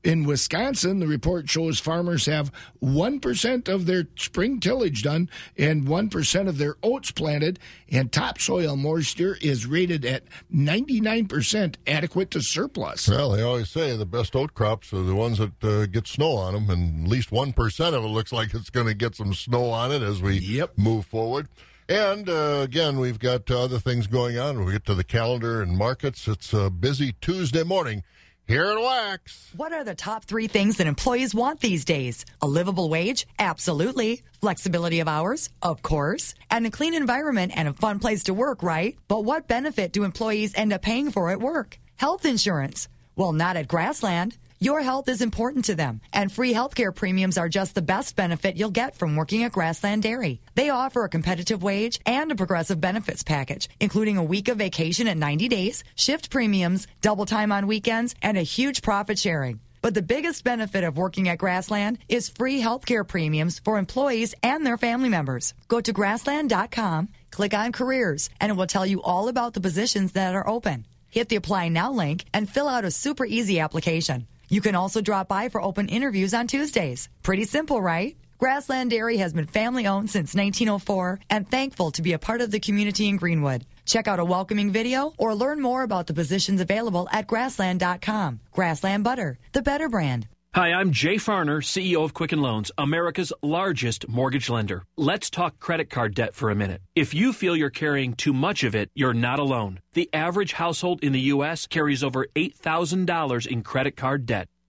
In Wisconsin, the report shows farmers have 1% of their spring tillage done and 1% of their oats planted, and topsoil moisture is rated at 99% adequate to surplus. Well, they always say the best oat crops are the ones that uh, get snow on them, and at least 1% of it looks like it's going to get some snow on it as we yep. move forward. And uh, again, we've got other things going on. We get to the calendar and markets. It's a busy Tuesday morning here at Wax. What are the top three things that employees want these days? A livable wage? Absolutely. Flexibility of hours? Of course. And a clean environment and a fun place to work, right? But what benefit do employees end up paying for at work? Health insurance. Well, not at Grassland. Your health is important to them, and free healthcare premiums are just the best benefit you'll get from working at Grassland Dairy. They offer a competitive wage and a progressive benefits package, including a week of vacation at 90 days, shift premiums, double time on weekends, and a huge profit sharing. But the biggest benefit of working at Grassland is free healthcare premiums for employees and their family members. Go to grassland.com, click on careers, and it will tell you all about the positions that are open. Hit the apply now link and fill out a super easy application. You can also drop by for open interviews on Tuesdays. Pretty simple, right? Grassland Dairy has been family owned since 1904 and thankful to be a part of the community in Greenwood. Check out a welcoming video or learn more about the positions available at grassland.com. Grassland Butter, the better brand. Hi, I'm Jay Farner, CEO of Quicken Loans, America's largest mortgage lender. Let's talk credit card debt for a minute. If you feel you're carrying too much of it, you're not alone. The average household in the U.S. carries over $8,000 in credit card debt.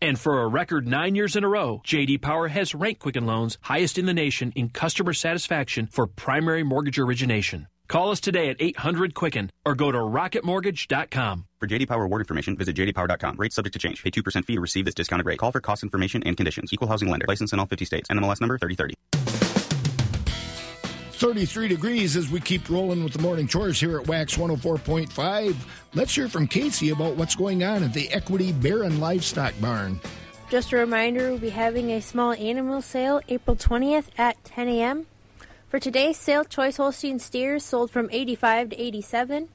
And for a record nine years in a row, JD Power has ranked Quicken Loans highest in the nation in customer satisfaction for primary mortgage origination. Call us today at 800 Quicken or go to rocketmortgage.com. For JD Power award information, visit jdpower.com. Rates subject to change. Pay 2% fee to receive this discounted rate. Call for cost information and conditions. Equal housing lender. License in all 50 states. NMLS number 3030. 33 degrees as we keep rolling with the morning chores here at Wax 104.5. Let's hear from Casey about what's going on at the Equity Barron Livestock Barn. Just a reminder, we'll be having a small animal sale April 20th at 10 a.m. For today's sale, choice Holstein steers sold from 85 to 87.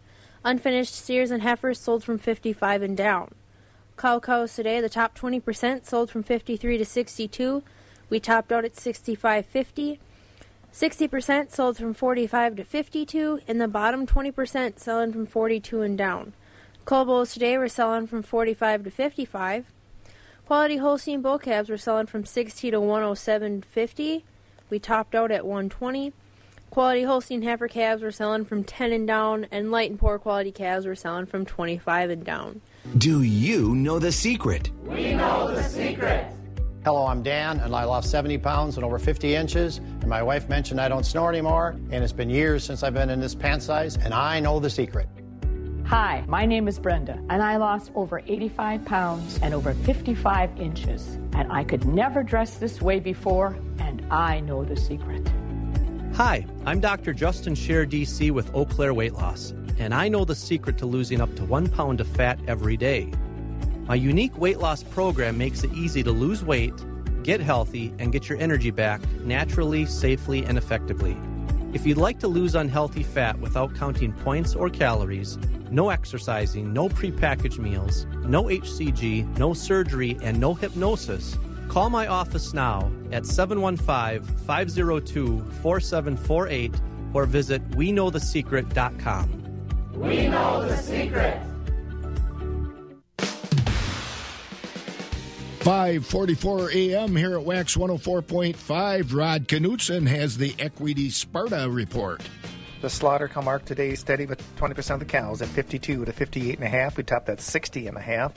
Unfinished steers and heifers sold from 55 and down. Cow cows today, the top 20% sold from 53 to 62. We topped out at 65.50. 60% sold from 45 to 52, and the bottom 20% selling from 42 and down. Cull bulls today were selling from 45 to 55. Quality Holstein bull calves were selling from 60 to 107.50. We topped out at 120. Quality Holstein heifer calves were selling from 10 and down, and light and poor quality calves were selling from 25 and down. Do you know the secret? We know the secret. Hello, I'm Dan, and I lost 70 pounds and over 50 inches. And my wife mentioned I don't snore anymore, and it's been years since I've been in this pant size, and I know the secret. Hi, my name is Brenda, and I lost over 85 pounds and over 55 inches. And I could never dress this way before, and I know the secret. Hi, I'm Dr. Justin Scheer, DC, with Eau Claire Weight Loss, and I know the secret to losing up to one pound of fat every day. My unique weight loss program makes it easy to lose weight, get healthy, and get your energy back naturally, safely, and effectively. If you'd like to lose unhealthy fat without counting points or calories, no exercising, no prepackaged meals, no HCG, no surgery, and no hypnosis, call my office now at 715 502 4748 or visit we know the secret.com. We know the secret. 5:44 a.m. here at Wax 104.5. Rod Knutson has the Equity Sparta report. The slaughter come mark today steady with 20% of the cows at 52 to 58 and a half. We topped at 60 and a half.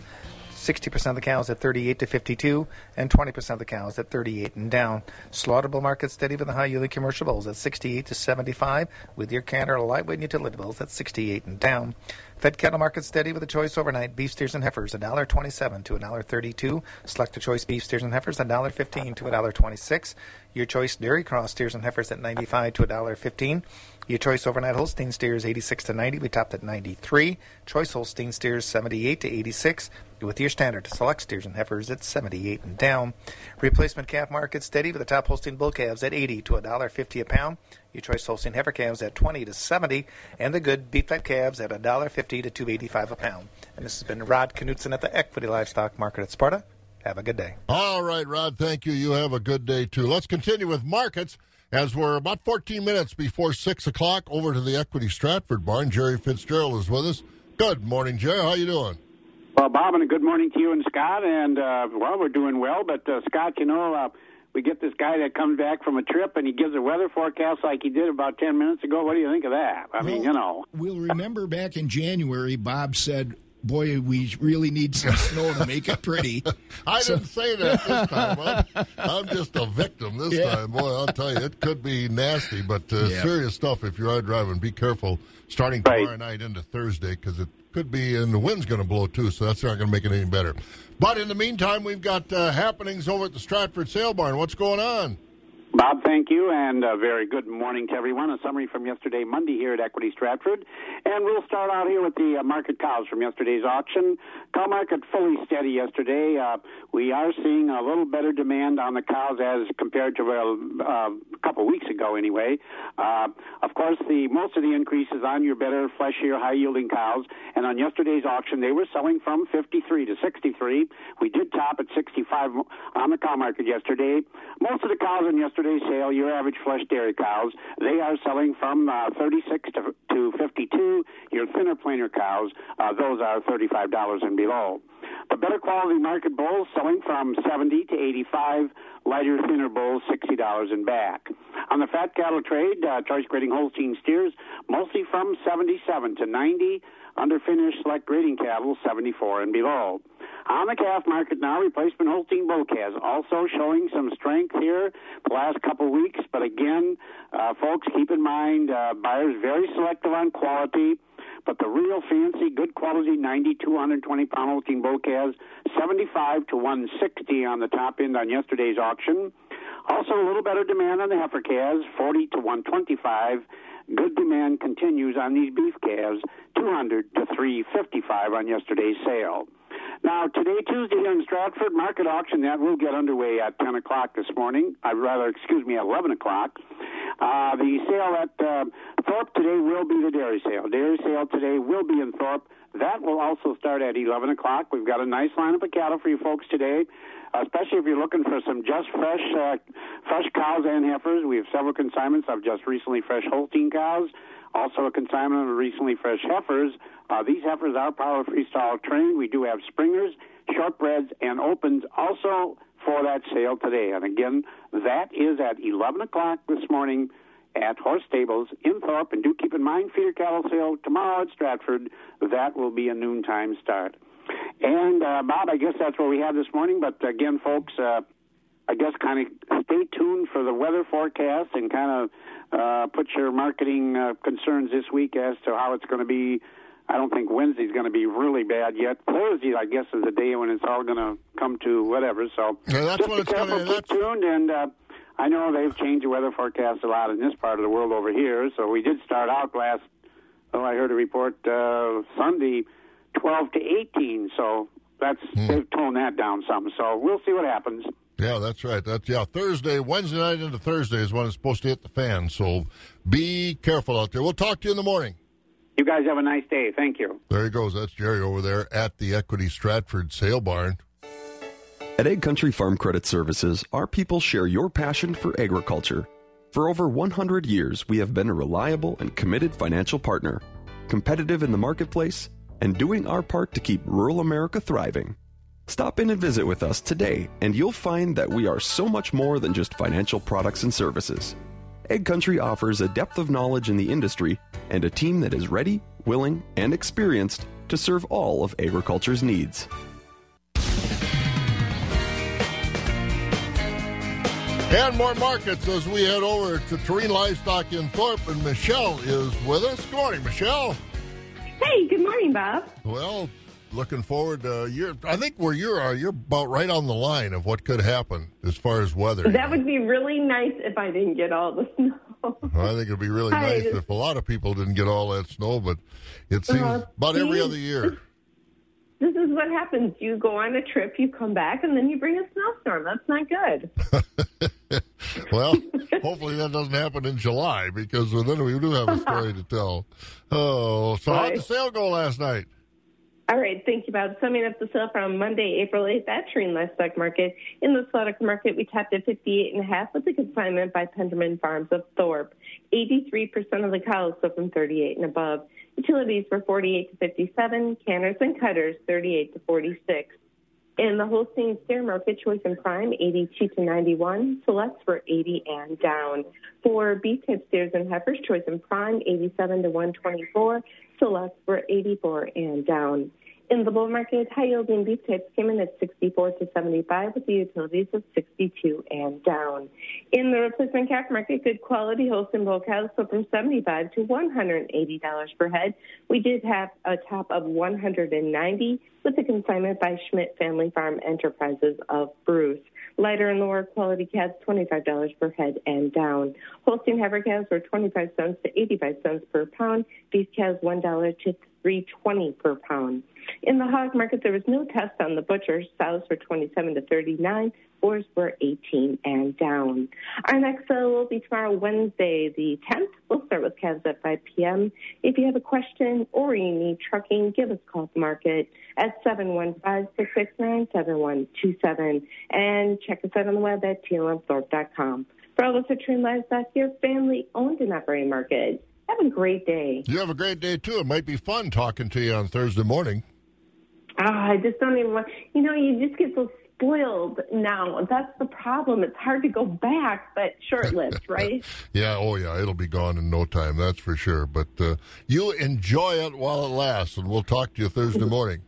60% of the cows at 38 to 52, and 20% of the cows at 38 and down. Slaughterable market steady with the high yielding commercial bulls at 68 to 75, with your canner lightweight utility bulls at 68 and down. Fed cattle market steady with a choice overnight beef steers and heifers $1.27 to $1.32. Select a choice beef steers and heifers $1.15 to $1.26. Your choice dairy cross steers and heifers at 95 to $1.15. Your choice overnight Holstein steers 86 to 90. We topped at 93. Choice Holstein steers 78 to 86. With your standard select steers and heifers at 78 and down. Replacement calf market steady with the top Holstein bull calves at 80 to $1.50 a pound. Your choice Holstein heifer calves at 20 to 70, and the good beef fat calves at $1.50 to 2.85 a pound. And this has been Rod Knutson at the Equity Livestock Market at Sparta. Have a good day. All right, Rod. Thank you. You have a good day too. Let's continue with markets. As we're about 14 minutes before 6 o'clock, over to the Equity Stratford barn. Jerry Fitzgerald is with us. Good morning, Jerry. How you doing? Well, Bob, and a good morning to you and Scott. And, uh, well, we're doing well. But, uh, Scott, you know, uh, we get this guy that comes back from a trip and he gives a weather forecast like he did about 10 minutes ago. What do you think of that? I mean, you know. We'll remember back in January, Bob said boy, we really need some snow to make it pretty. I so. didn't say that this time. I'm, I'm just a victim this yeah. time. Boy, I'll tell you, it could be nasty, but uh, yeah. serious stuff if you're out driving. Be careful starting tomorrow right. night into Thursday because it could be, and the wind's going to blow too, so that's not going to make it any better. But in the meantime, we've got uh, happenings over at the Stratford Sale Barn. What's going on? Bob, thank you, and a very good morning to everyone. A summary from yesterday, Monday, here at Equity Stratford. And we'll start out here with the uh, market cows from yesterday's auction. Cow market fully steady yesterday. Uh, we are seeing a little better demand on the cows as compared to uh, a couple weeks ago, anyway. Uh, of course, the most of the increase is on your better, fleshier, high-yielding cows. And on yesterday's auction, they were selling from 53 to 63. We did top at 65 on the cow market yesterday. Most of the cows on yesterday yesterday's sale, your average flesh dairy cows, they are selling from uh, 36 to, to 52. Your thinner planer cows, uh, those are $35 and below. The better quality market bulls selling from 70 to 85. Lighter, thinner bulls, $60 and back. On the fat cattle trade, uh, choice grading Holstein steers, mostly from 77 to 90. Underfinished select grading cattle, 74 and below. On the calf market now, replacement Holstein bull calves also showing some strength here the last couple weeks. But again, uh, folks, keep in mind, uh, buyers very selective on quality. But the real fancy, good quality 90 to 120 pound Holstein bull calves, 75 to 160 on the top end on yesterday's auction. Also, a little better demand on the heifer calves, 40 to 125. Good demand continues on these beef calves, 200 to 355 on yesterday's sale. Now, today, Tuesday, here in Stratford, market auction that will get underway at 10 o'clock this morning. I'd rather, excuse me, at 11 o'clock. Uh, the sale at uh, Thorpe today will be the dairy sale. Dairy sale today will be in Thorpe. That will also start at 11 o'clock. We've got a nice lineup of cattle for you folks today, especially if you're looking for some just fresh, uh, fresh cows and heifers. We have several consignments of just recently fresh Holstein cows. Also, a consignment of recently fresh heifers. Uh, these heifers are parlor freestall trained. We do have springers, shortbreds, and opens also for that sale today. And again, that is at 11 o'clock this morning at Horse Stables in Thorpe. And do keep in mind, feeder cattle sale tomorrow at Stratford. That will be a noontime start. And uh, Bob, I guess that's what we have this morning. But again, folks, uh, I guess kind of stay tuned for the weather forecast and kind of uh, put your marketing uh, concerns this week as to how it's going to be. I don't think Wednesday's going to be really bad yet. Thursday, I guess, is the day when it's all going to come to whatever. So yeah, that's just when be it's careful, gonna, keep tuned, and uh, I know they've changed the weather forecast a lot in this part of the world over here. So we did start out last. Oh, I heard a report uh, Sunday, 12 to 18. So that's Hmm. they've toned that down some. So we'll see what happens. Yeah, that's right. That's yeah. Thursday, Wednesday night into Thursday is when it's supposed to hit the fan. So be careful out there. We'll talk to you in the morning. You guys have a nice day. Thank you. There he goes. That's Jerry over there at the Equity Stratford Sale Barn. At AgCountry Farm Credit Services, our people share your passion for agriculture. For over 100 years, we have been a reliable and committed financial partner, competitive in the marketplace, and doing our part to keep rural America thriving. Stop in and visit with us today, and you'll find that we are so much more than just financial products and services. AgCountry offers a depth of knowledge in the industry and a team that is ready, willing, and experienced to serve all of agriculture's needs. And more markets as we head over to Terrain Livestock in Thorpe, and Michelle is with us. Good morning, Michelle. Hey, good morning, Bob. Well, looking forward to you're. I think where you are, you're about right on the line of what could happen as far as weather. That would be really nice if I didn't get all the snow. I think it'd be really nice this- if a lot of people didn't get all that snow, but it seems Uh, about every other year. This is what happens. You go on a trip, you come back, and then you bring a snowstorm. That's not good. Well, hopefully that doesn't happen in July because then we do have a story to tell. Oh, so how did the sale go last night? All right, thank you, Bob. Summing up the sale from Monday, April 8th at Treen Livestock Market. In the slaughter market, we tapped at 58 and a half with a consignment by Penderman Farms of Thorpe. 83% of the cows sold from 38 and above. Utilities were 48 to 57, canners and cutters 38 to 46. In the Holstein steer market, choice and prime 82 to 91, selects were 80 and down. For beef tip steers and heifers, choice and prime 87 to 124, selects were 84 and down. In the bull market, high yielding beef types came in at 64 to 75 with the utilities of 62 and down. In the replacement calf market, good quality Holstein bull cows sold from 75 to $180 per head. We did have a top of 190 with the consignment by Schmidt Family Farm Enterprises of Bruce. Lighter and lower quality calves, $25 per head and down. Holstein heifer calves were 25 cents to 85 cents per pound. Beef calves, $1 to 320 per pound. In the hog market, there was no test on the butchers. Sows were 27 to 39. Boars were 18 and down. Our next sale will be tomorrow, Wednesday, the 10th. We'll start with calves at 5 p.m. If you have a question or you need trucking, give us a call at the market at 715-669-7127 and check us out on the web at tlmthorpe.com. For all at Trend Livestock, your family owned and operated market. Have a great day. You have a great day too. It might be fun talking to you on Thursday morning. Ah, I just don't even want. You know, you just get so spoiled now. That's the problem. It's hard to go back, but short-lived, right? Yeah, oh yeah, it'll be gone in no time, that's for sure. But uh, you enjoy it while it lasts, and we'll talk to you Thursday morning.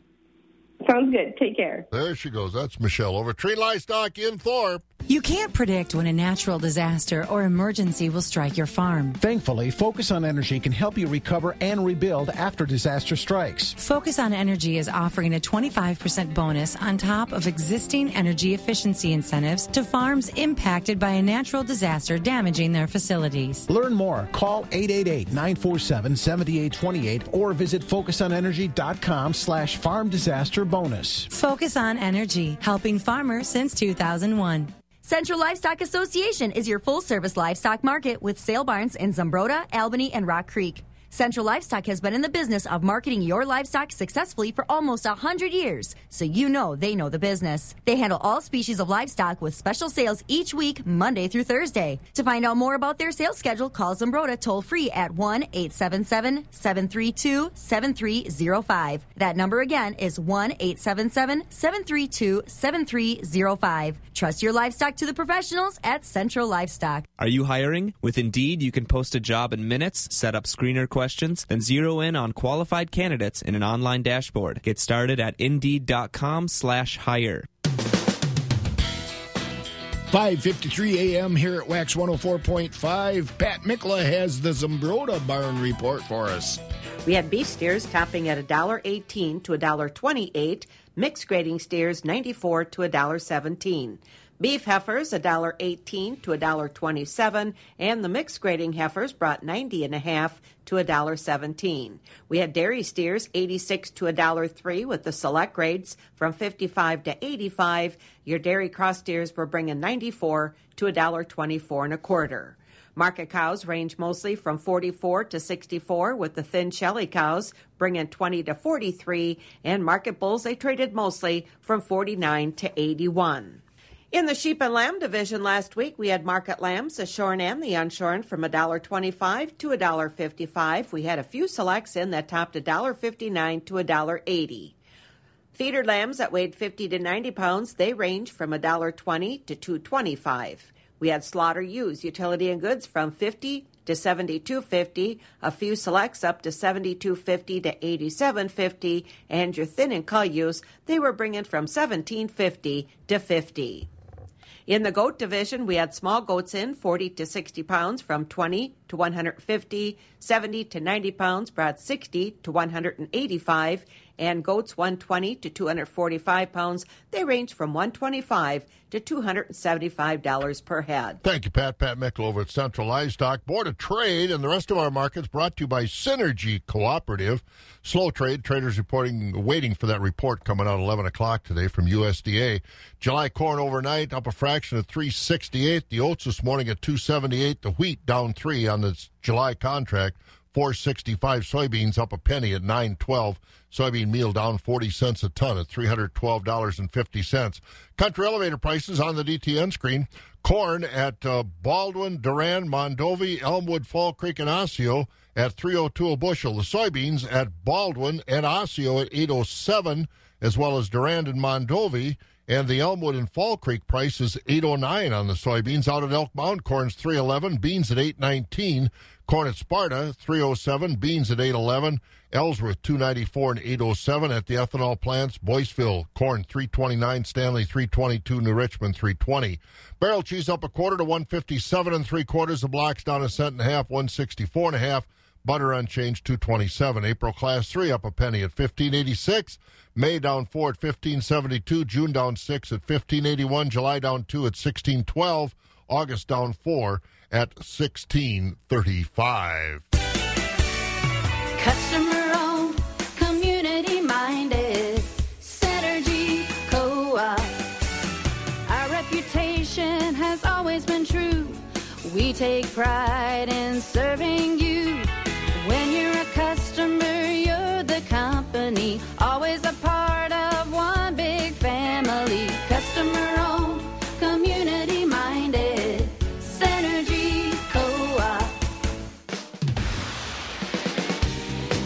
Sounds good. Take care. There she goes. That's Michelle over at Tree Livestock in Thorpe. You can't predict when a natural disaster or emergency will strike your farm. Thankfully, Focus on Energy can help you recover and rebuild after disaster strikes. Focus on Energy is offering a 25% bonus on top of existing energy efficiency incentives to farms impacted by a natural disaster damaging their facilities. Learn more. Call 888-947-7828 or visit focusonenergy.com slash farm disaster bonus. Focus on Energy, helping farmers since 2001. Central Livestock Association is your full service livestock market with sale barns in Zumbrota, Albany, and Rock Creek. Central Livestock has been in the business of marketing your livestock successfully for almost 100 years, so you know they know the business. They handle all species of livestock with special sales each week, Monday through Thursday. To find out more about their sales schedule, call Zumbrota toll free at 1 877 732 7305. That number again is 1 877 732 7305. Trust your livestock to the professionals at Central Livestock. Are you hiring? With Indeed, you can post a job in minutes, set up screener questions, then zero in on qualified candidates in an online dashboard. Get started at Indeed.com slash hire. 5.53 a.m. here at Wax 104.5. Pat Mikla has the Zumbrota Barn Report for us. We have beef steers topping at $1.18 to $1.28, mixed grading steers 94 to $1.17. Beef heifers $1.18 to $1.27, and the mixed grading heifers brought 90 and a half to $1.17. We had dairy steers 86 to $1.03 with the select grades from 55 to 85. Your dairy cross steers were bringing 94 to $1.24 and a quarter. Market cows range mostly from 44 to 64, with the thin shelly cows bringing 20 to 43, and market bulls they traded mostly from 49 to 81. In the sheep and lamb division last week, we had market lambs, the shorn and the unshorn, from $1.25 to $1.55. We had a few selects in that topped $1.59 to $1.80. Feeder lambs that weighed 50 to 90 pounds, they range from $1.20 to $2.25. We had slaughter ewes, utility and goods from 50 to 72.50, a few selects up to 72.50 to 87.50, and your thin and cull ewes, they were bringing from 17.50 to 50. In the goat division, we had small goats in 40 to 60 pounds from 20 to 150, 70 to 90 pounds brought 60 to 185, and goats 120 to 245 pounds. They range from 125 to $275 per head. Thank you, Pat. Pat Mickle over at Central Livestock. Board of Trade and the rest of our markets brought to you by Synergy Cooperative. Slow trade, traders reporting, waiting for that report coming out 11 o'clock today from USDA. July corn overnight up a fraction of 368. The oats this morning at 278. The wheat down three on the July contract. 465 soybeans up a penny at 912 soybean meal down 40 cents a ton at $312.50 country elevator prices on the dtn screen corn at uh, baldwin durand mondovi elmwood fall creek and osseo at 302 a bushel the soybeans at baldwin and osseo at 807 as well as durand and mondovi and the Elmwood and Fall Creek price is 809 on the soybeans. Out at Elk Mound, corn's 311, beans at 819. Corn at Sparta, 307, beans at 811. Ellsworth, 294 and 807 at the ethanol plants. Boyceville, corn 329, Stanley 322, New Richmond 320. Barrel cheese up a quarter to 157 and three quarters. The blocks down a cent and a half, 164 and a half. Butter unchanged, 227. April class 3 up a penny at 1586. May down 4 at 1572. June down 6 at 1581. July down 2 at 1612. August down 4 at 1635. Customer owned, community minded, Synergy Co op. Our reputation has always been true. We take pride in serving you. When you're a customer, you're the company. Always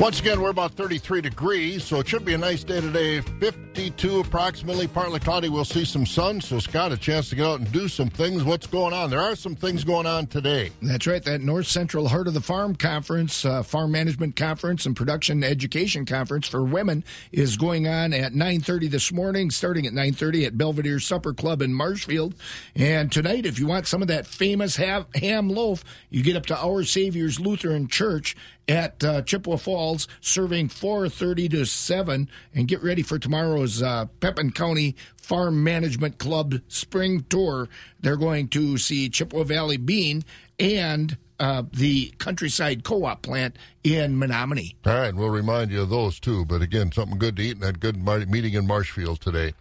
Once again, we're about 33 degrees, so it should be a nice day today. 52 approximately, partly cloudy. We'll see some sun, so Scott, a chance to get out and do some things. What's going on? There are some things going on today. That's right. That North Central Heart of the Farm Conference, uh, Farm Management Conference, and Production Education Conference for women is going on at 9:30 this morning, starting at 9:30 at Belvedere Supper Club in Marshfield. And tonight, if you want some of that famous ham, ham loaf, you get up to Our Savior's Lutheran Church at uh, Chippewa Falls, serving 4:30 to 7, and get ready for tomorrow's uh, Pepin County Farm Management Club Spring Tour. They're going to see Chippewa Valley Bean and uh, the Countryside Co-op plant in Menomonie. All right, we'll remind you of those too. But again, something good to eat and that good meeting in Marshfield today.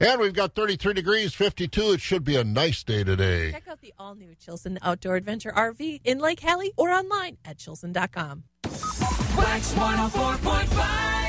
And we've got 33 degrees, 52. It should be a nice day today. Check out the all new Chilson Outdoor Adventure RV in Lake Hallie or online at chilson.com. Wax 104.5.